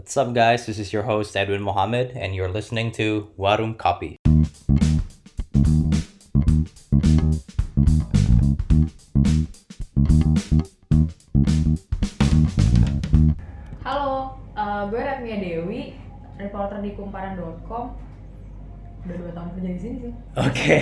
What's up, guys? This is your host, Edwin Mohammed, and you're listening to Warum Copy. Halo, eh, gue Ratmia Dewi, reporter di kumparan.com. Udah dua tahun kerja di sini sih. Oke.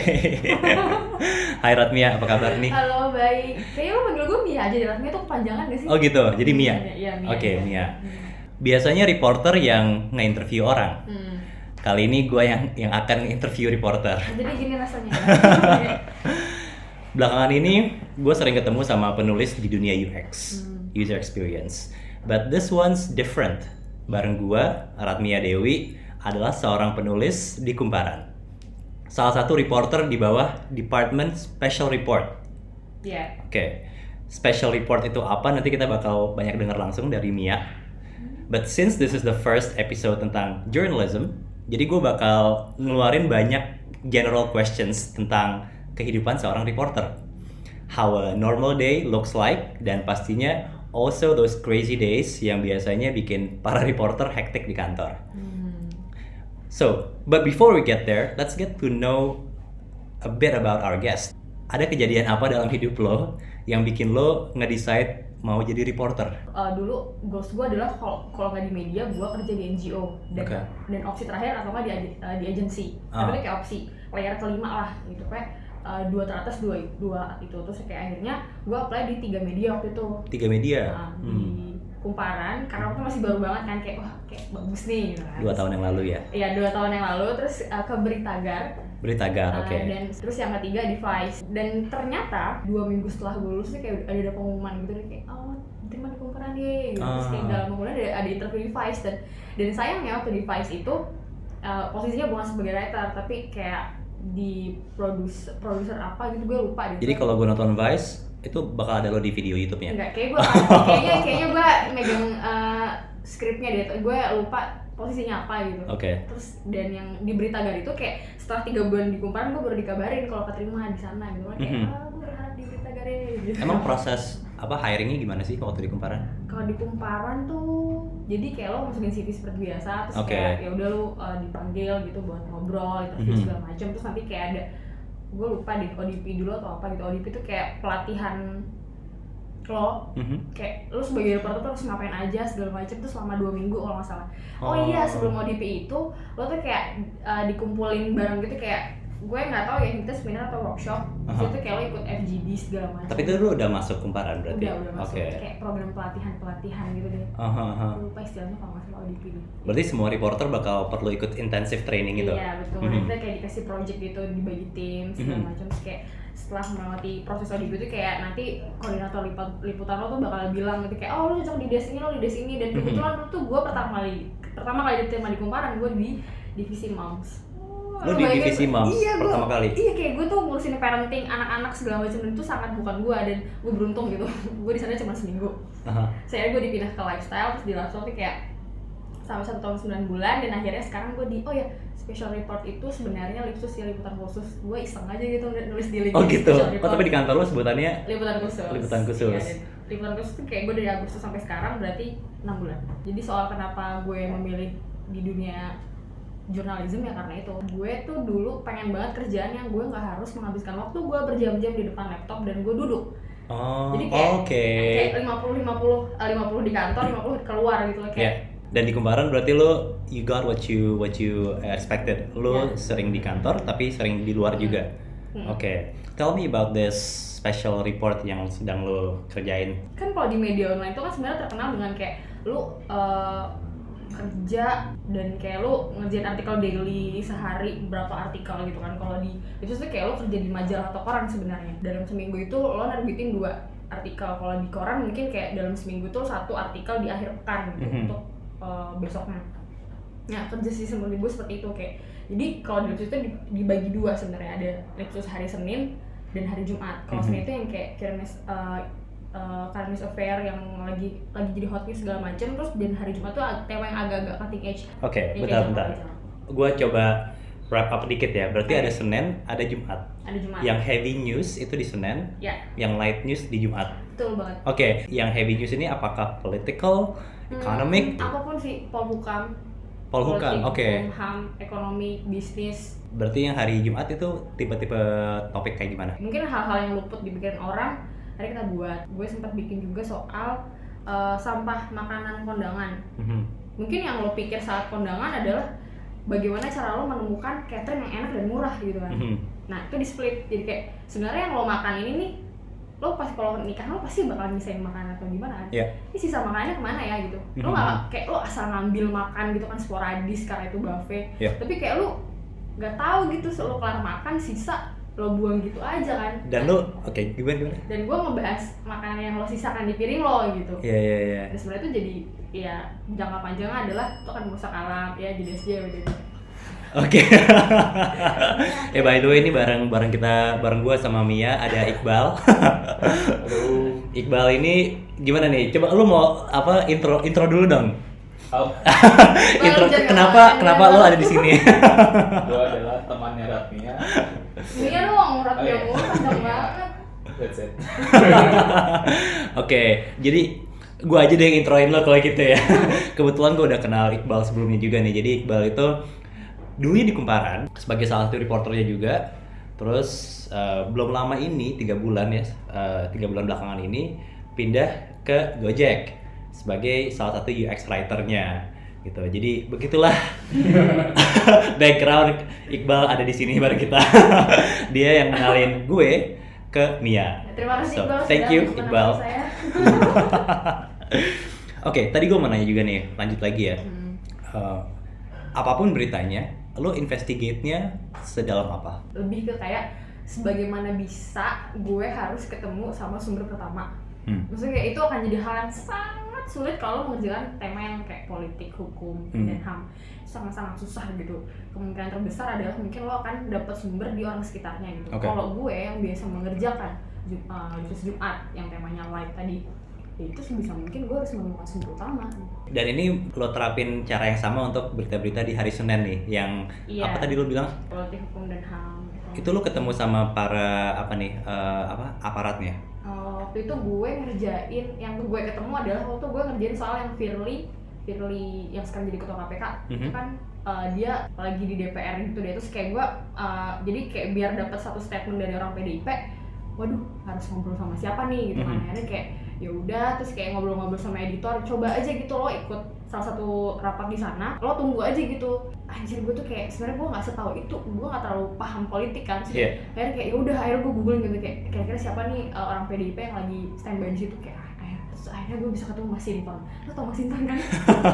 Hai Ratmia, apa kabar nih? Halo, baik. Kayaknya lo panggil gue Mia aja. Ratmia tuh kepanjangan gak sih? Oh gitu, jadi Mia. Iya, Mia. Oke, iya. Mia. Hmm. Biasanya reporter yang nge-interview orang. Hmm. Kali ini gue yang yang akan interview reporter. Jadi gini rasanya. Belakangan ini gue sering ketemu sama penulis di dunia UX, Hmm. user experience. But this one's different. Bareng gue, Ratmia Dewi, adalah seorang penulis di Kumparan. Salah satu reporter di bawah Department Special Report. Iya. Oke, special report itu apa? Nanti kita bakal banyak dengar langsung dari Mia. But since this is the first episode tentang journalism, jadi gue bakal ngeluarin banyak general questions tentang kehidupan seorang reporter. How a normal day looks like, dan pastinya also those crazy days yang biasanya bikin para reporter hektik di kantor. Hmm. So, but before we get there, let's get to know a bit about our guest. Ada kejadian apa dalam hidup lo yang bikin lo nge-decide mau jadi reporter? Eh, dulu goals gue adalah kalau kalau nggak di media, gue kerja di NGO dan Oke. dan opsi terakhir atau nggak di eh, di agency. Ah. Tapi kayak opsi layer kelima lah gitu kayak eh, dua teratas dua dua itu terus kayak akhirnya gue apply di tiga media waktu itu. Tiga media. Nah, Hmm. di kumparan karena waktu masih baru banget kan kayak wah kayak bagus nih gitu kan. Dua tahun yang lalu ya. Iya dua tahun yang lalu terus uh, ke Beritagar Beritagar, uh, oke. dan terus yang ketiga di Vice dan ternyata dua minggu setelah gue lulus tuh kayak ada, ada pengumuman gitu kayak oh terima di kumparan deh gitu. terus kayak Ah. dalam bulan ada, ada interview di Vice dan dan sayangnya waktu di Vice itu uh, posisinya bukan sebagai writer tapi kayak di produce produser apa gitu gue lupa deh Jadi kalau gue nonton Vice, itu bakal ada lo di video YouTube-nya. Enggak, kayak gue kayaknya kayaknya gue megang uh, skripnya deh, gue lupa posisinya apa gitu. Oke. Terus dan yang di berita gar itu kayak setelah tiga bulan di kumparan gue baru dikabarin kalau keterima di sana gitu kayak Mhm. ah gue berharap di berita gar gitu. Emang proses apa hiringnya gimana sih waktu di Kumparan? kalau di kumparan tuh jadi kayak lo masukin CV seperti biasa terus Oke. kayak ya udah lo uh, dipanggil gitu buat ngobrol interview Mhm. segala macam terus nanti kayak ada gue lupa deh ODP dulu atau apa gitu ODP itu kayak pelatihan lo Mhm. kayak lu sebagai reporter tuh harus ngapain aja segala macam tuh selama dua minggu kalau nggak salah oh, Oh. iya sebelum ODP itu lo tuh kayak uh, dikumpulin bareng gitu kayak gue nggak tahu ya kita seminar atau workshop Aha. Terus itu kayak lo ikut FGD segala macam Tapi itu lo udah masuk Kumparan berarti? udah udah masuk Oke. kayak program pelatihan pelatihan gitu deh aha. Gue lupa istilahnya kalau nggak salah ODP Berarti semua reporter bakal perlu ikut intensive training gitu? iya betul Mhm. kita kayak dikasih project gitu dibagi tim segala Mhm. macam Terus kayak setelah melewati proses ODP itu kayak nanti koordinator lipat, liputan lo tuh bakal bilang gitu kayak oh lo cocok di des ini lo di des ini dan Mhm. kebetulan dulu tuh gue pertama kali pertama kali diterima di kumparan gue di divisi moms Lo di divisi moms iya, pertama gua, kali? Iya kayak gue tuh ngurusin parenting anak-anak segala macam itu sangat bukan gue dan gue beruntung gitu. gue di sana cuma seminggu. Aha. Saya gue dipindah ke lifestyle terus di lifestyle tuh kayak sampai satu tahun sembilan bulan dan akhirnya sekarang gue di oh ya special report itu sebenarnya lipsus ya liputan khusus gue iseng aja gitu nulis di LinkedIn Oh gitu. Oh tapi di kantor lo sebutannya liputan khusus Liputan khusus. Iya, dan liputan khusus tuh kayak gue dari Agustus sampai sekarang berarti enam bulan jadi soal kenapa gue memilih di dunia jurnalisme ya karena itu gue tuh dulu pengen banget kerjaan yang gue nggak harus menghabiskan waktu gue berjam-jam di depan laptop dan gue duduk Oh, Jadi kayak- oke. kayak 50 50 eh, 50 di kantor 50 keluar gitu Ya. kayak Dan di Kumparan berarti lo you got what you what you expected. Lo Ya. sering di kantor tapi sering di luar juga. Hmm. Oke. Tell me about this special report yang sedang lo kerjain. kan kalau di media online itu kan sebenarnya terkenal dengan kayak lu eh, kerja dan kayak lu ngerjain artikel daily sehari berapa artikel gitu kan kalau di itu tuh kayak lu kerja di majalah atau koran sebenarnya dalam seminggu itu lo nerbitin dua artikel kalau di koran mungkin kayak dalam seminggu tuh satu artikel di akhir pekan gitu Mhm. untuk eh, besoknya Nah, kerja sih seperti gue seperti itu kayak. Jadi kalau di itu di- dibagi dua sebenarnya ada Lipsus hari Senin dan hari Jumat. Kalau Mhm. Senin itu yang kayak current uh, uh, affair yang lagi lagi jadi hot news segala macam terus dan hari Jumat tuh tema yang agak-agak cutting edge. Oke, bentar kayak bentar. sama-sama. Gua coba wrap up dikit ya. Berarti Oke. ada Senin, ada Jumat. Ada Jumat. Yang heavy news itu di Senin, Ya, yang light news di Jumat. betul banget. Oke, yang heavy news ini apakah political, Hmm, economic, apa pun sih polhukam polhukam. Oke. ham ekonomi bisnis Berarti yang hari Jumat itu tipe-tipe topik kayak gimana? mungkin hal-hal yang luput dipikirin orang hari kita buat gue sempat bikin juga soal eh, sampah makanan kondangan Mhm. mungkin yang lo pikir saat kondangan adalah bagaimana cara lo menemukan catering yang enak dan murah gitu kan Mhm. nah itu di split jadi kayak sebenarnya yang lo makan ini nih lo pasti kalau nikah lo pasti bakal nyisain makanan atau gimana kan Iya. ini sisa makanannya ke mana ya gitu lo Mhm. nggak kayak lo asal ngambil makan gitu kan sporadis karena itu buffet Iya. tapi kayak lo nggak tahu gitu lo kelar makan sisa lo buang gitu aja kan Dan lu, oke, gimana gimana? dan gue ngebahas makanan yang lo sisakan di piring lo gitu Iya iya iya. dan sebenarnya itu jadi ya jangka panjangnya adalah itu akan merusak alam ya jadi SJ gitu Oke. ya by the way ini bareng bareng kita bareng gua sama Mia ada Iqbal. Aduh. Iqbal ini gimana nih? Coba lu mau apa intro intro dulu dong. Oh, intro kenapa kenapa lu ada di sini? gue adalah temannya Ratmia. Ini kan lo ngurat Oh, iya. panjang banget That's it. Oke, jadi gua aja deh yang introin lo kalau gitu ya. Kebetulan gua udah kenal Iqbal sebelumnya juga nih. Jadi Iqbal itu dulunya di Kumparan sebagai salah satu reporternya juga. Terus eh, belum lama ini tiga bulan ya, eh, tiga bulan belakangan ini pindah ke Gojek sebagai salah satu UX writernya gitu. Jadi begitulah background Iqbal ada di sini bareng kita. Dia yang kenalin gue ke Mia. terima kasih So, Iqbal thank you, Iqbal. Oke, tadi gue mau nanya juga nih, lanjut lagi ya. Hmm. Eh, apa pun beritanya, lo investigate-nya sedalam apa? lebih ke kayak sebagaimana bisa gue harus ketemu sama sumber pertama Hmm. maksudnya kayak itu akan jadi hal yang sangat sulit kalau mengerjakan tema yang kayak politik hukum Hmm. dan ham sangat-sangat susah gitu kemungkinan terbesar adalah mungkin lo akan dapat sumber di orang sekitarnya gitu Oke. kalau gue yang biasa mengerjakan Jum uh, Jus Jumat yang temanya live tadi ya itu sebisa mungkin gue harus menemukan sumber utama Dan ini lo terapin cara yang sama untuk berita-berita di hari Senin nih, yang Iya. apa tadi lo bilang? politik hukum dan ham ekonomi. Itu lo ketemu sama para apa nih, eh, apa aparatnya? Waktu itu gue ngerjain yang gue ketemu adalah waktu gue ngerjain soal yang Firly Firly yang sekarang jadi ketua KPK itu Mhm. kan uh, dia lagi di DPR gitu deh terus kayak gue uh, jadi kayak biar dapat satu statement dari orang PDIP waduh harus ngobrol sama siapa nih gitu kan Mhm. akhirnya kayak ya udah terus kayak ngobrol-ngobrol sama editor coba aja gitu lo ikut salah satu rapat di sana lo tunggu aja gitu. Anjir gue tuh kayak sebenarnya gue nggak setahu itu gue nggak terlalu paham politik kan. Terus Iya. akhirnya kayak yaudah akhirnya gue googling gitu kayak kira-kira siapa nih uh, orang PDIP yang lagi standby di situ kayak ah, akhirnya, terus akhirnya gue bisa ketemu Mas Sinton. Lo tau Mas Sinton kan?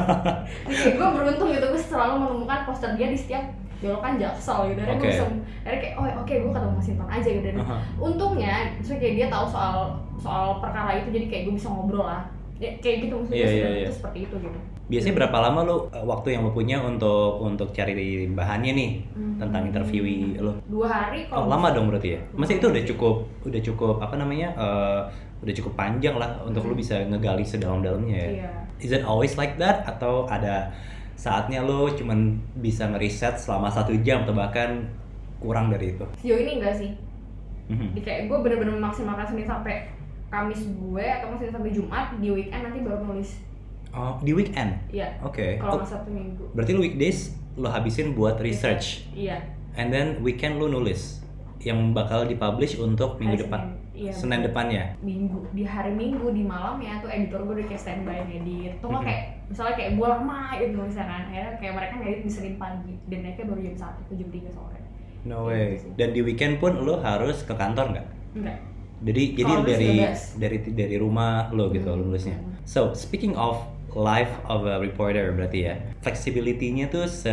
Jadi kayak gue beruntung gitu gue selalu menemukan poster dia di setiap belokan jaksel gitu. Akhirnya gue Oke. bisa akhirnya kayak oh oke gue ketemu Mas Sinton aja gitu. Dan Aha. untungnya maksudnya kayak dia tahu soal soal perkara itu jadi kayak gue bisa ngobrol lah. Ya, kayak gitu maksudnya. Iya, sebenarnya iya. itu seperti itu gitu Biasanya berapa lama lo eh, waktu yang lo punya untuk untuk cari bahannya nih Hmm. tentang interview lo? dua hari Oh, kalau lama dong berarti ya? Masa itu udah cukup udah cukup apa namanya? eh, udah cukup panjang lah untuk lo bisa ngegali sedalam-dalamnya ya. iya Is it always like that atau ada saatnya lo cuman bisa ngeriset selama satu jam atau bahkan kurang dari itu? sejauh ini enggak sih Mhm. di kayak gue bener-bener memaksimalkan Senin sampai Kamis gue atau Senin sampai Jumat di weekend nanti baru nulis Oh, di weekend. iya Oke. kalau Oh, Sabtu Minggu berarti lo weekdays lo habisin buat research iya and then weekend lo nulis yang bakal dipublish untuk minggu Hari depan. Senin. Iya, Senin depannya. minggu di hari minggu di malam ya tuh editor gue udah kayak standby ngedit tuh nggak Mhm. kayak misalnya kayak gue lama gitu nulisnya kan akhirnya kayak mereka ngedit di Senin pagi dan naiknya baru jam satu jam tiga sore No Gitu way. sih. Dan di weekend pun lo harus ke kantor nggak? enggak Jadi jadi dari dari dari rumah lo gitu Hmm. lo nulisnya. Hmm. So speaking of life of a reporter berarti ya, flexibility-nya tuh se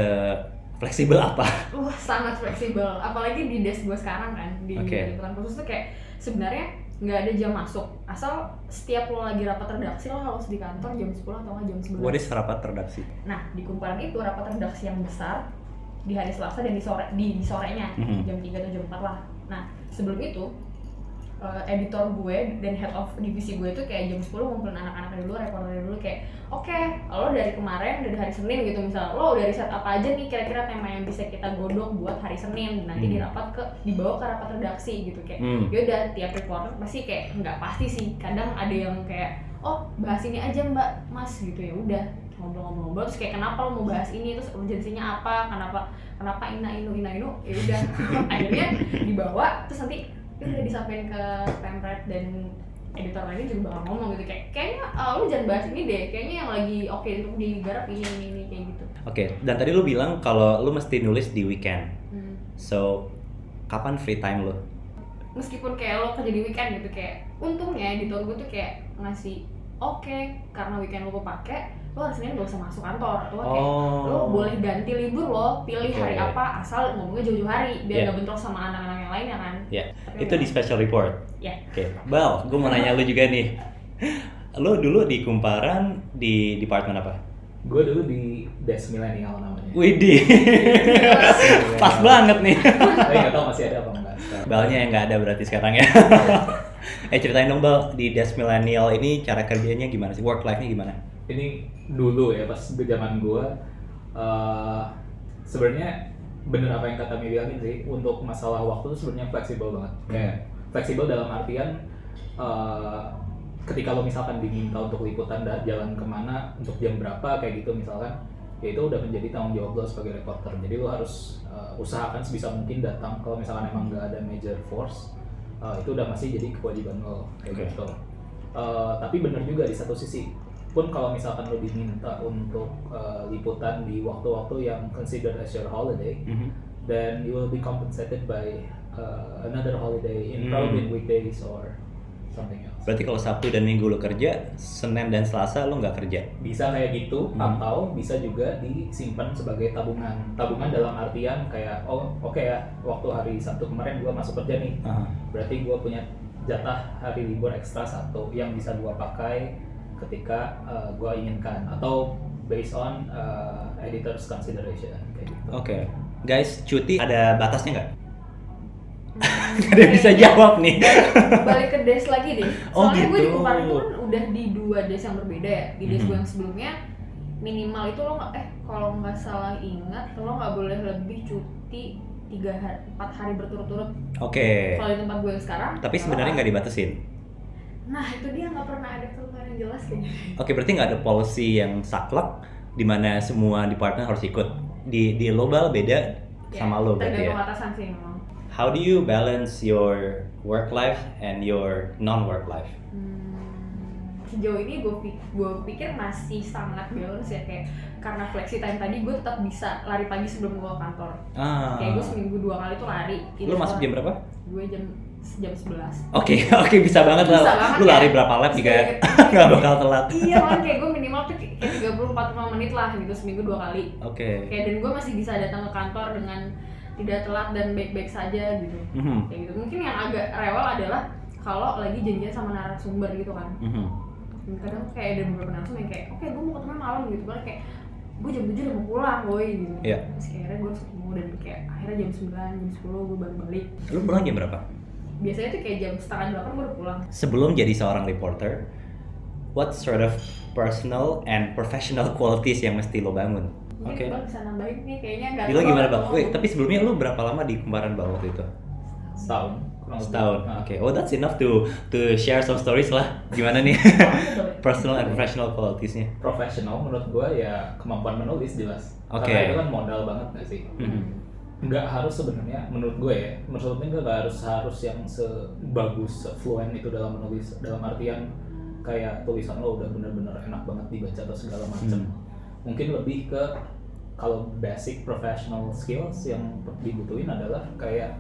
fleksibel apa? wah sangat fleksibel apalagi di desk gue sekarang kan di Oke. liputan khusus tuh kayak sebenarnya nggak ada jam masuk asal setiap lo lagi rapat redaksi lo harus di kantor jam 10 atau nggak jam 11 What is rapat redaksi? Nah, di kumpulan itu rapat redaksi yang besar di hari Selasa dan di sore di, di sorenya Mhm. jam 3 atau jam 4 lah. Nah, sebelum itu eh, editor gue dan head of divisi gue itu kayak jam 10 ngumpulin anak-anaknya dulu, reporternya dulu kayak oke, lo dari kemarin dari hari Senin gitu. Misal, lo dari set apa aja nih kira-kira tema yang bisa kita godok buat hari Senin? Nanti Hmm. dirapat ke dibawa ke rapat redaksi gitu. Kayak Hmm. ya udah tiap reporter pasti kayak nggak pasti sih. Kadang ada yang kayak oh bahas ini aja mbak mas gitu. Ya udah ngobrol-ngobrol. Terus kayak kenapa lo mau bahas ini? Terus urgensinya apa? Kenapa kenapa ina inu ina inu? Ya udah. Akhirnya dibawa terus nanti ya udah disampaikan ke pemret dan editor lainnya juga bakal ngomong gitu kayak kayaknya uh, lu jangan bahas ini deh kayaknya yang lagi oke untuk digarap ini ini ini kayak gitu Oke, dan tadi lu bilang kalau lu mesti nulis di weekend. Hmm. So, kapan free time lu? meskipun kayak lo kerja di weekend gitu kayak untungnya editor gue tuh kayak ngasih oke karena weekend lo pakai lo hari Senin gak usah masuk kantor lo kayak lo boleh ganti libur lo pilih hari Oke. apa asal ngomongnya jauh-jauh hari biar Yeah. gak bentrok sama anak-anak yang lain ya kan Tapi itu di special report. ya Oke, Bal, gue mau nanya lu juga nih. Lu dulu di Kumparan di departemen apa? Gue dulu di Des Millennial namanya. Widih, pas banget nih. Tapi nggak tahu masih ada apa enggak. Balnya yang nggak ada berarti sekarang ya. eh ceritain dong Bal, di Des Millennial ini cara kerjanya gimana sih? Work life-nya gimana? Ini dulu ya pas di zaman gue, eh, sebenarnya bener apa yang kata Mi bilangin sih. Untuk masalah waktu tuh sebenarnya fleksibel banget. Kayak fleksibel dalam artian eh, ketika lo misalkan diminta untuk liputan dan jalan ke mana untuk jam berapa kayak gitu misalkan ya itu udah menjadi tanggung jawab lo sebagai reporter jadi lo harus uh, usahakan sebisa mungkin datang kalau misalkan emang nggak ada major force uh, itu udah masih jadi kewajiban lo kayak Oke. gitu Uh, tapi benar juga di satu sisi pun kalau misalkan lo diminta untuk uh, liputan di waktu-waktu yang considered as your holiday Mhm. then you will be compensated by uh, another holiday Hmm. in probably weekdays or something else Berarti kalau Sabtu dan Minggu lu kerja, Senin dan Selasa lu nggak kerja? bisa kayak gitu Hmm. atau bisa juga disimpan sebagai tabungan tabungan dalam artian kayak oh oke ya waktu hari Sabtu kemarin gua masuk kerja nih Aha. berarti gua punya jatah hari libur ekstra satu yang bisa gua pakai ketika uh, gua inginkan atau based on uh, editor's consideration kayak gitu Oke, guys, cuti ada batasnya nggak? Hmm, Gak ada yang bisa jawab nih. balik, ke des lagi deh Oh, soalnya gue di gitu. Kumparan itu kan udah di dua des yang berbeda ya di des Mhm. gue yang sebelumnya minimal itu lo nggak eh kalau nggak salah ingat lo nggak boleh lebih cuti tiga hari empat hari berturut-turut Oke. kalau di tempat gue yang sekarang Tapi sebenarnya nggak dibatasin. nah itu dia nggak pernah ada jelas kayaknya Oke, berarti nggak ada policy yang saklek di mana semua departemen harus ikut. Di di global beda sama lo berarti tergantung ya. atasan sih memang How do you balance your work life and your non work life? Hmm, sejauh ini gue gue pikir masih sangat balance ya kayak karena flexi time tadi gue tetap bisa lari pagi sebelum gue ke kantor Ah. kayak gue seminggu dua kali tuh lari Lu masuk jam berapa? gue jam jam 11 Oke, oke bisa banget Bisa lah. banget Lu ya. lari berapa lap juga Iya. nggak bakal telat. iya kan kayak gue minimal tuh kayak 30 45 menit lah gitu seminggu dua kali Oke. kayak dan gue masih bisa datang ke kantor dengan tidak telat dan baik-baik saja gitu Mhm, kayak gitu mungkin yang agak rewel adalah kalau lagi janjian sama narasumber gitu kan mhm. Dan kadang kayak ada beberapa narasumber yang kayak oke gue mau ketemu malam gitu kan kayak gue jam 7 udah mau pulang boy gitu Iya. terus kayak akhirnya gue ketemu dan kayak akhirnya jam 9, jam 10 gue baru balik Lu pulang jam berapa? Biasanya tuh kayak jam setengah delapan udah pulang Sebelum jadi seorang reporter, what sort of personal and professional qualities yang mesti lo bangun? Oke. Bang bisa nambahin nih kayaknya nggak Dilo tahu gimana bang? Wait, tapi sebelumnya lu berapa lama di Kumparan bang waktu itu? setahun. Setahun. Nah, Oke. Oh, that's enough to to share some stories lah. Gimana nih? Personal and professional qualitiesnya. profesional menurut gua ya kemampuan menulis jelas Oke. karena itu kan modal banget gak sih Mhm. Nggak harus sebenarnya menurut gue ya menurut gue nggak harus harus yang sebagus fluent itu dalam menulis dalam artian kayak tulisan lo udah bener-bener enak banget dibaca atau segala macam Hmm. mungkin lebih ke kalau basic professional skills yang dibutuhin adalah kayak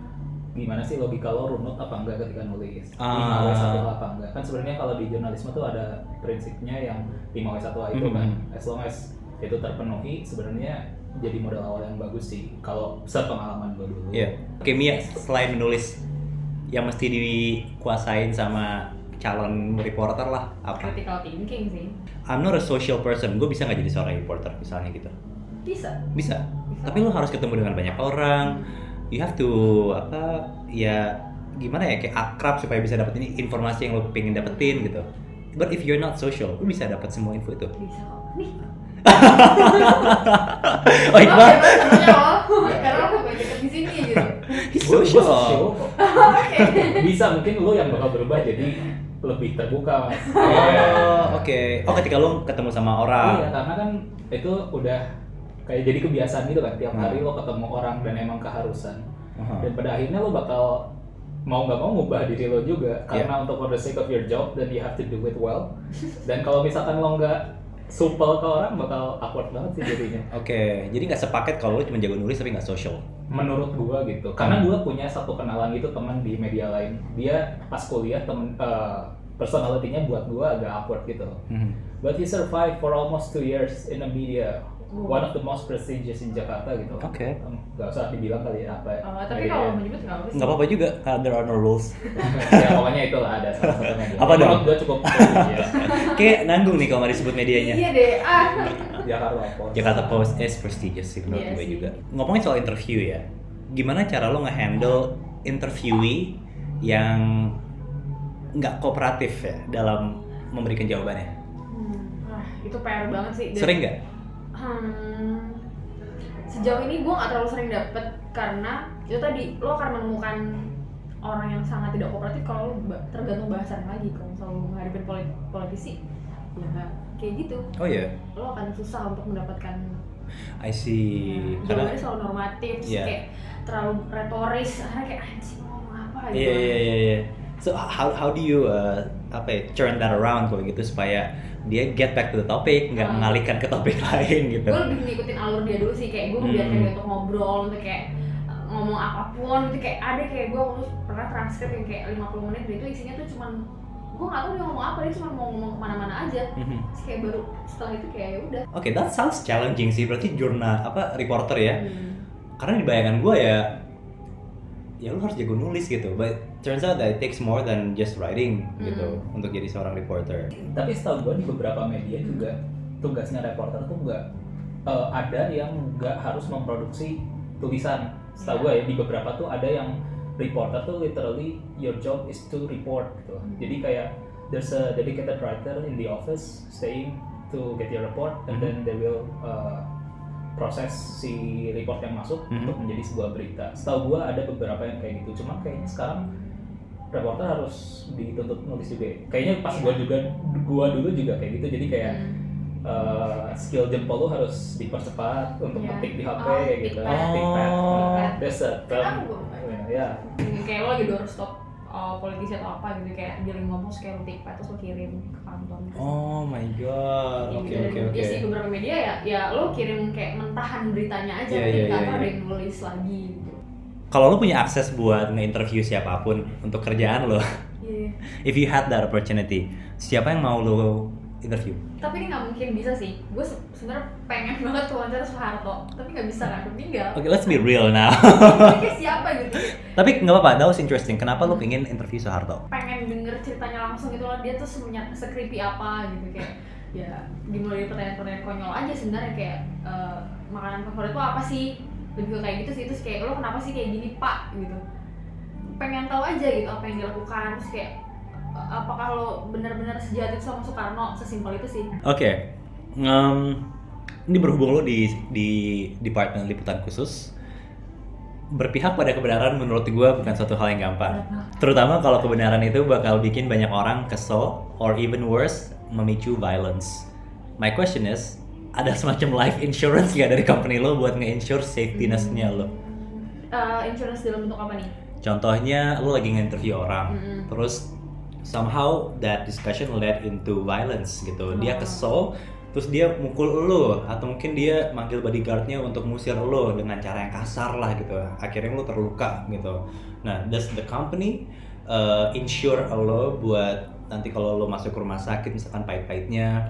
gimana sih logika lo runut apa enggak ketika nulis Ah. 5W1 apa enggak kan sebenarnya kalau di jurnalisme tuh ada prinsipnya yang 5W1A itu kan Mhm. as long as itu terpenuhi sebenarnya jadi modal awal yang bagus sih kalau sepengalaman gue dulu Iya. Oke Mia, selain menulis yang mesti dikuasain sama calon reporter lah apa? critical thinking sih I'm not a social person. Gue bisa nggak jadi seorang reporter misalnya gitu? bisa Bisa. Tapi lo harus ketemu dengan banyak orang. You have to apa ya gimana ya kayak akrab supaya bisa dapetin informasi yang lo pengen dapetin gitu. But if you're not social, lo bisa dapat semua info itu. bisa kok nih Oh Iqbal, lo karena lo banyak di sini gitu he's social. bisa mungkin lu yang bakal berubah jadi lebih terbuka mas Oh, oke. Oh, ketika lo ketemu sama orang. Iya, karena kan itu udah kayak jadi kebiasaan gitu kan tiap hari Hmm. lo ketemu orang dan emang keharusan Aha. dan pada akhirnya lo bakal mau nggak mau ngubah diri lo juga. Iya. karena untuk for the sake of your job then you have to do it well. Dan kalau misalkan lo nggak supel ke orang bakal awkward banget sih jadinya. Oke, jadi nggak sepaket kalau lo cuma jago nulis tapi nggak social. menurut gua gitu. Karena gua punya satu kenalan gitu teman di media lain. Dia pas kuliah temen eh, personality-nya buat gua agak awkward gitu. Mhm. but he survived for almost two years in a media one of the most prestigious in Jakarta gitu Oke. Em, nggak usah dibilang kali ya apa Oh, tapi media. kalau menyebut nggak apa sih. Nggak apa-apa juga, karena there are no rules. ya pokoknya itulah ada salah satu media Apa dong? gua cukup prestigious Kayak nanggung nih kalau nggak disebut medianya. Iya deh. Ah. Jakarta Post Jakarta Post is prestigious sih menurut Iya gue juga. Ngomongin soal interview ya, gimana cara lo nge-handle interviewee yang nggak kooperatif ya dalam memberikan jawabannya? Hmm, ah, itu PR banget sih. Dan- Sering nggak? Hmm, sejauh ini gue nggak terlalu sering dapet karena itu tadi lo akan menemukan orang yang sangat tidak kooperatif kalau lo tergantung bahasan lagi kalau misalnya lo menghadapi polit- politisi ya nggak kayak gitu Oh iya, lo akan susah untuk mendapatkan I see. Nah, Karena selalu normatif Iya. kayak terlalu retoris akhirnya kayak anjing ngomong apa gitu Iya iya iya iya. So how how do you uh, apa ya, turn that around kalau gitu supaya dia get back to the topic, nggak Hmm. mengalihkan ke topik lain gitu. gue lebih ngikutin alur dia dulu sih kayak gue membiarkan Hmm. dia untuk ngobrol untuk kayak uh, ngomong apa pun gitu kayak ada kayak gue ngurus pernah transkrip yang kayak 50 menit dia itu isinya tuh cuman gue nggak tahu dia ngomong apa dia cuma mau ngomong ke mana-mana aja Mhm. terus kayak baru setelah itu kayak ya udah Oke, that sounds challenging sih. Berarti jurnal apa reporter ya? Hmm. Karena di bayangan gue ya, ya lu harus jago nulis gitu. But turns out that it takes more than just writing gitu Hmm. untuk jadi seorang reporter. tapi setahu gua di beberapa media juga tugasnya reporter tuh nggak eh, ada yang nggak harus memproduksi tulisan setahu gua ya di beberapa tuh ada yang reporter tuh literally your job is to report gitu Hmm. jadi kayak there's a dedicated writer in the office staying to get your report and Mhm. then they will uh, proses si report yang masuk Mhm. untuk menjadi sebuah berita setahu gua ada beberapa yang kayak gitu cuma kayaknya sekarang reporter harus dituntut nulis juga ya. kayaknya pas gua juga gua dulu juga kayak gitu jadi kayak Hmm. uh, skill jempol lu harus dipercepat untuk Iya. ngetik di HP Oh, kayak gitu tickpad. tickpad Oh. there's a term Kenapa gua nggak? ya Hmm, kayak lo lagi doorstop uh, politisi atau apa gitu kayak dia lagi ngomong kayak lo tiktok terus lo kirim ke kantor gitu. Oh my god. Ya, Oke gitu. oke oke. ya sih beberapa media ya ya lo kirim kayak mentahan beritanya aja Iya, iya, iya, ada iya. yang nulis lagi gitu Kalau lo punya akses buat nge-interview siapa pun untuk kerjaan lo, Iya. if you had that opportunity, siapa yang mau lo interview? tapi ini nggak mungkin bisa sih gue se- sebenarnya pengen banget wawancara Soeharto tapi nggak bisa kan meninggal Oke, let's be real now. siapa gitu Tapi nggak apa-apa, that was interesting. Kenapa lo pengen interview Soeharto? pengen denger ceritanya langsung gitu loh dia tuh semuanya se-creepy apa gitu kayak ya dimulai dari pertanyaan-pertanyaan konyol aja sebenarnya kayak eh, makanan favorit lo apa sih lebih kayak gitu sih terus kayak lo kenapa sih kayak gini pak? Gitu. Pengen tahu aja gitu apa yang dilakukan terus kayak apakah lo benar-benar sejahat itu sama Soekarno? Sesimpel itu sih. Oke, Em, ini berhubung lo di di departemen liputan khusus, berpihak pada kebenaran menurut gue bukan suatu hal yang gampang. Terutama kalau kebenaran itu bakal bikin banyak orang kesel, or even worse, memicu violence. My question is, ada semacam life insurance nggak dari company lo buat nge-insure safety-ness-nya lo? Eh, insurance dalam bentuk apa nih Contohnya, lo lagi nge-interview orang, Mm-mm. terus somehow that discussion led into violence gitu. Dia Oh. kesel, terus dia mukul lo, atau mungkin dia manggil bodyguardnya untuk musir lo dengan cara yang kasar lah gitu. Akhirnya lo terluka gitu. Nah, does the company uh, insure lo buat nanti kalau lo masuk rumah sakit misalkan pahit-pahitnya,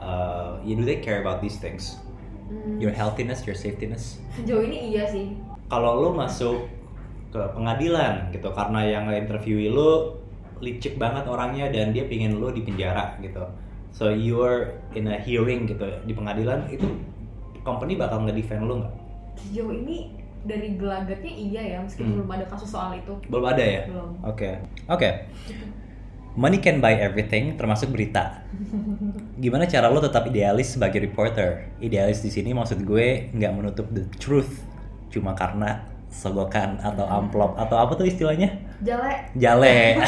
uh, ya do they care about these things? Hmm, Your healthiness, your safetyness? sejauh ini iya sih. Kalau lo masuk ke pengadilan gitu karena yang interview lo licik banget orangnya dan dia pingin lo di penjara gitu. So you're in a hearing gitu di pengadilan itu company bakal nge-defend lo nggak? Sejauh ini dari gelagatnya iya ya meskipun Hmm. belum ada kasus soal itu. Belum ada ya? Belum. Oke. Oke money can buy everything termasuk berita gimana cara lo tetap idealis sebagai reporter idealis di sini maksud gue nggak menutup the truth cuma karena sogokan atau amplop atau apa tuh istilahnya Jale. Jale.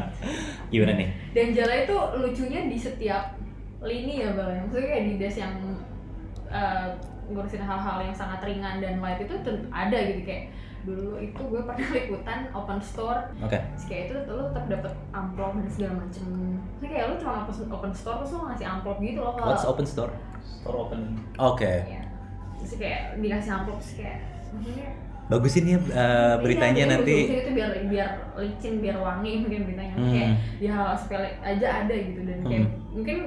Gimana nih? Dan Jale itu lucunya di setiap lini ya bang. ya. Maksudnya kayak di des yang eh, ngurusin hal-hal yang sangat ringan dan light itu ada gitu kayak dulu itu gue pernah liputan open store Oke. Terus kayak itu lu tetap dapet amplop dan segala macem Terus kayak lu cuma open, open store terus lu ngasih amplop gitu loh kalau What's open store? store open Oke. Iya. Terus kayak dikasih amplop terus kayak maksudnya Bagusin ya uh, beritanya Iya, nanti. itu biar biar licin biar wangi mungkin beritanya Hmm. kayak di hal sepele aja ada gitu dan kayak Hmm. mungkin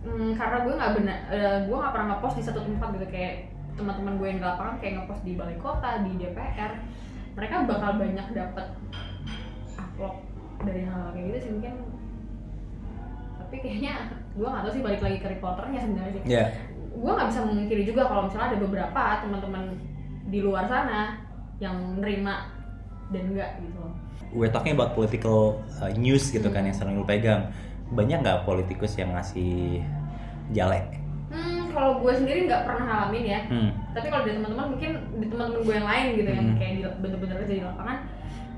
mm, karena gue nggak benar gue nggak pernah ngepost di satu tempat gitu kayak teman-teman gue yang di lapangan kayak ngepost di balai kota di DPR mereka bakal banyak dapet upload dari hal, kayak gitu sih mungkin tapi kayaknya gue nggak tahu sih balik lagi ke reporternya sebenarnya sih Ya. gue nggak bisa memungkiri juga kalau misalnya ada beberapa teman-teman di luar sana yang nerima dan enggak gitu loh. We're talking about political uh, news gitu kan Hmm. yang sering lu pegang. Banyak nggak politikus yang ngasih jale? Kalau gue sendiri nggak pernah ngalamin ya. Hmm. Tapi kalau dari teman-teman mungkin di teman-teman gue yang lain gitu yang Hmm. kayak di bener-bener kerja di lapangan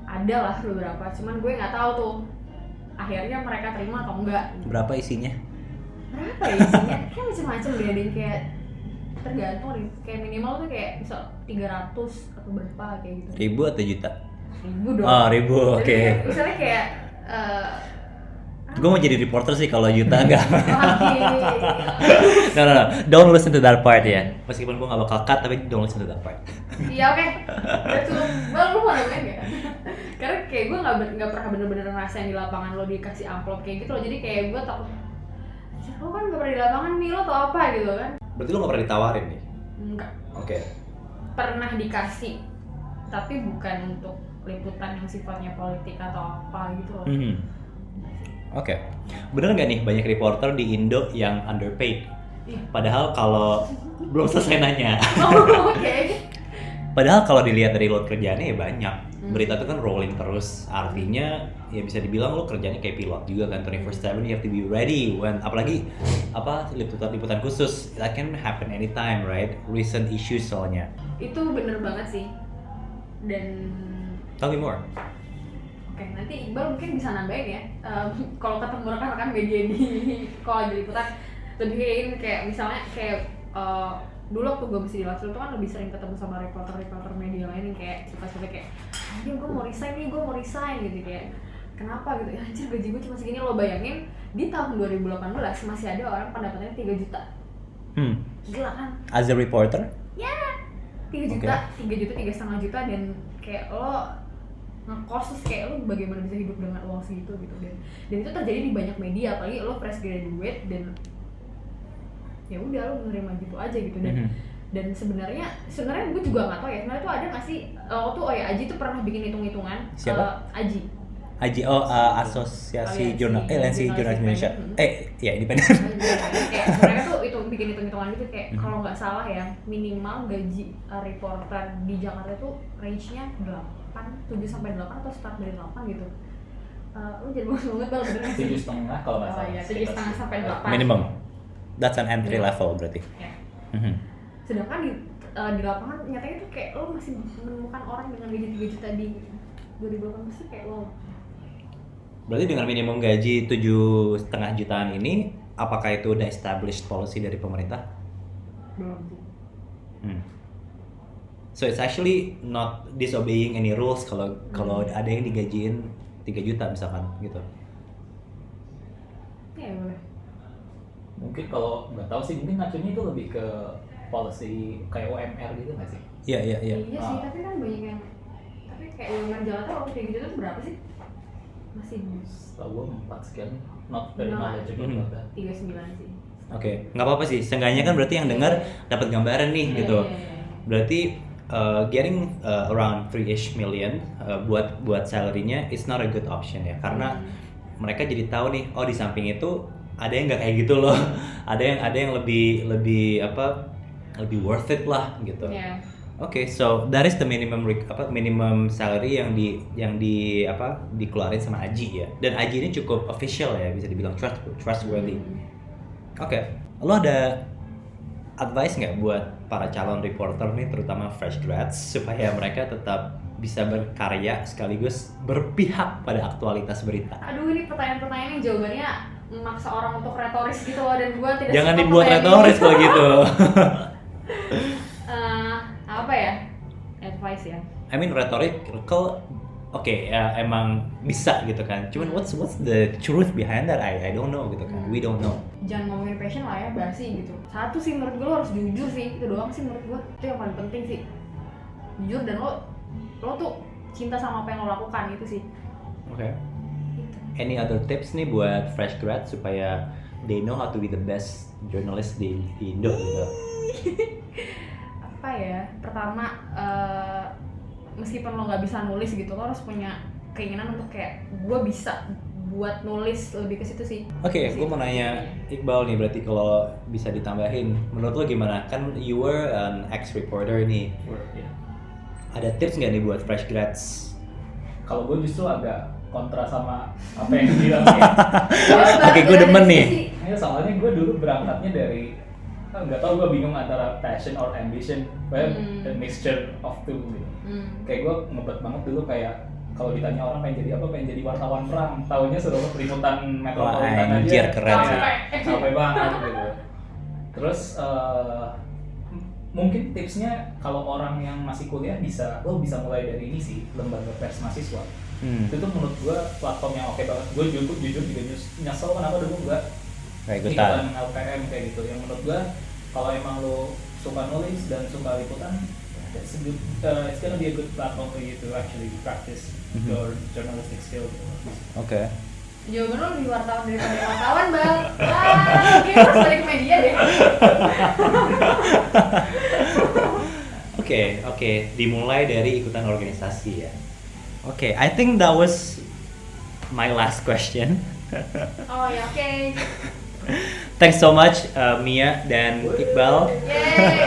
ada lah beberapa. Cuman gue nggak tahu tuh akhirnya mereka terima atau enggak. Berapa isinya? Berapa ya isinya? kayak macam-macam deh, ada yang kayak tergantung. Kayak minimal tuh kayak misal 300 atau berapa kayak gitu. Ribu atau juta? Ribu dong. Oh, ribu. Oke. kayak- misalnya kayak eh, Gue mau jadi reporter sih kalau juta enggak. Oke. no, no, no. Don't listen to that part ya. Meskipun gue gak bakal cut, tapi don't listen to that part. Iya oke. Udah cukup. Lu mau nambahin nggak? Karena kayak gue nggak ber- nggak pernah bener-bener ngerasain di lapangan lo dikasih amplop kayak gitu loh. Jadi kayak gue takut. "Anjir, Lo kan gak pernah di lapangan nih lo tau apa gitu kan? Berarti lo gak pernah ditawarin nih? Enggak. Oke. Pernah dikasih, tapi bukan untuk liputan yang sifatnya politik atau apa gitu loh. Mhm. Oke. Bener nggak nih banyak reporter di Indo yang underpaid? Padahal kalau belum selesai nanya. Oh, oke. Padahal kalau dilihat dari load kerjaannya ya banyak. Hmm. Berita itu kan rolling terus. Artinya ya bisa dibilang lo kerjanya kayak pilot juga kan 24/7 you have to be ready when apalagi apa liputan liputan khusus that can happen anytime right recent issues soalnya Itu bener banget sih. Dan tell me more Oke, nanti Iqbal mungkin bisa nambahin ya. Em, kalau ketemu rekan-rekan media di kalau lagi liputan lebih kayak ini kayak misalnya kayak eh, dulu waktu gue masih di Lasel itu kan lebih sering ketemu sama reporter-reporter media lain yang kayak cerita-cerita kayak anjir gue mau resign nih, gue mau resign gitu kayak kenapa? gitu. Ya anjir gaji gue cuma segini lo bayangin di tahun 2018 masih ada orang pendapatannya 3 juta. Hmm. Gila kan? As a reporter? 3 juta, 3 juta, tiga setengah juta dan kayak lo ngekos terus kayak lo bagaimana bisa hidup dengan uang segitu gitu. Dan dan itu terjadi di banyak media apalagi lo fresh graduate dan ya udah lo menerima gitu aja gitu. Dan Mhm. dan sebenarnya sebenarnya gue juga nggak tahu ya sebenarnya tuh ada nggak sih oh tuh oh ya Aji tuh pernah bikin hitung hitungan Siapa? Aji. Aji oh uh, asosiasi Aliansi jurnal eh Jurnalis Jurnalis Indonesia. Eh ya independen. Mereka tuh bikin hitung hitungan gitu kayak Mhm. kalau nggak salah ya minimal gaji uh, reporter di Jakarta tuh range-nya 8, 7 sampai 8 atau start dari 8 gitu. Uh, lu jadi bagus banget sih? tujuh setengah kalau nggak Oh salah iya, tujuh setengah sampai delapan. minimum that's an entry Minimum. level berarti Ya. Mhm. Sedangkan di uh, di lapangan nyatanya tuh kayak lo masih menemukan orang dengan gaji 3 juta di 2018 tuh kayak lo berarti dengan minimum gaji tujuh setengah jutaan ini apakah itu udah established policy dari pemerintah belum sih. Hmm. So it's actually not disobeying any rules kalau kalau Hmm. ada yang digajiin 3 juta misalkan gitu. Ya boleh. mungkin kalau nggak tahu sih mungkin ngacunya itu lebih ke policy kayak UMR gitu nggak sih Iya iya iya. Iya sih, Ah. tapi kan banyak yang tapi kayak UMR Jakarta waktu kayak gitu tuh berapa sih? Masih Setahu gue empat sekian not very knowledgeable Mhm. about that. 39 sih. Oke, nggak apa-apa sih. Seenggaknya kan berarti yang dengar dapat gambaran nih Iya, gitu. iya, iya. Berarti uh, getting uh, around 3ish million uh, buat buat salary-nya it's not a good option ya karena Hmm. mereka jadi tahu nih oh di samping itu ada yang nggak kayak gitu loh. ada yang ada yang lebih lebih apa lebih worth it lah gitu. Iya. Oke, so that is the minimum apa minimum salary yang di yang di apa dikeluarin sama Aji ya. Dan Aji ini cukup official ya, bisa dibilang trust trustworthy. Hmm. Oke, lo ada advice nggak buat para calon reporter nih, terutama fresh grads supaya mereka tetap bisa berkarya sekaligus berpihak pada aktualitas berita? Aduh ini pertanyaan-pertanyaan yang jawabannya memaksa orang untuk retoris gitu loh dan gua tidak Jangan dibuat retoris kalau gitu. Apa ya? Advice ya. I mean rhetorical oke ya emang bisa gitu kan. Cuman what's what's the truth behind that? I I don't know gitu kan. We don't know. Jangan ngomongin passion lah ya, basi gitu. Satu sih menurut gue lo harus jujur sih, itu doang sih menurut gue. Itu yang paling penting sih. Jujur dan lo lo tuh cinta sama apa yang lo lakukan itu sih. Oke. Gitu. Any other tips nih buat fresh grad supaya they know how to be the best journalist di, di Indo gitu. apa ya pertama eh, meskipun lo nggak bisa nulis gitu lo harus punya keinginan untuk kayak gue bisa buat nulis lebih ke situ sih Oke, Sih. gue mau nanya Iqbal nih berarti kalau bisa ditambahin, menurut lo gimana? Kan you were an ex reporter nih, Ya. ada tips nggak nih buat fresh grads? Kalau gue justru agak kontra sama apa yang dibilang ya. Oke, gue demen nih. Ya, soalnya gue dulu berangkatnya dari nggak tau gue bingung antara passion or ambition, kayak Hmm. a mixture of two gitu. hmm. Kayak gue ngebet banget dulu kayak kalau ditanya orang pengen jadi apa, pengen jadi wartawan perang, tahunya suruh liputan metropolitan Wah, aja. anjir, keren sih. Capek, capek banget gitu. Terus m- mungkin tipsnya kalau orang yang masih kuliah bisa, lo bisa mulai dari ini sih lembaga pers mahasiswa Hmm, itu tuh menurut gua platform yang oke banget gue jujur jujur juga nyes- nyesel kenapa dulu gua kayak ikutan ikutan. LPM kayak gitu yang menurut gua kalau emang lo suka nulis dan suka liputan it's, a good, uh, it's gonna be a good platform for you to actually practice Mhm. your journalistic skill Oke. jawaban lo lebih wartawan daripada wartawan bang ah oke harus balik ke media deh Oke, oke, dimulai dari ikutan organisasi ya. Oke, I think that was my last question. oh ya oke Thanks so much uh, Mia dan Iqbal.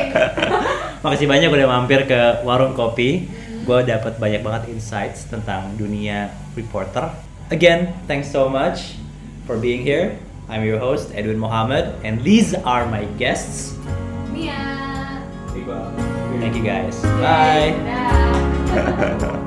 Makasih banyak udah mampir ke warung kopi. Gue dapat banyak banget insights tentang dunia reporter. Again, thanks so much for being here. I'm your host Edwin Mohammed, and these are my guests. Mia gua Thank you guys. Bye. Dah.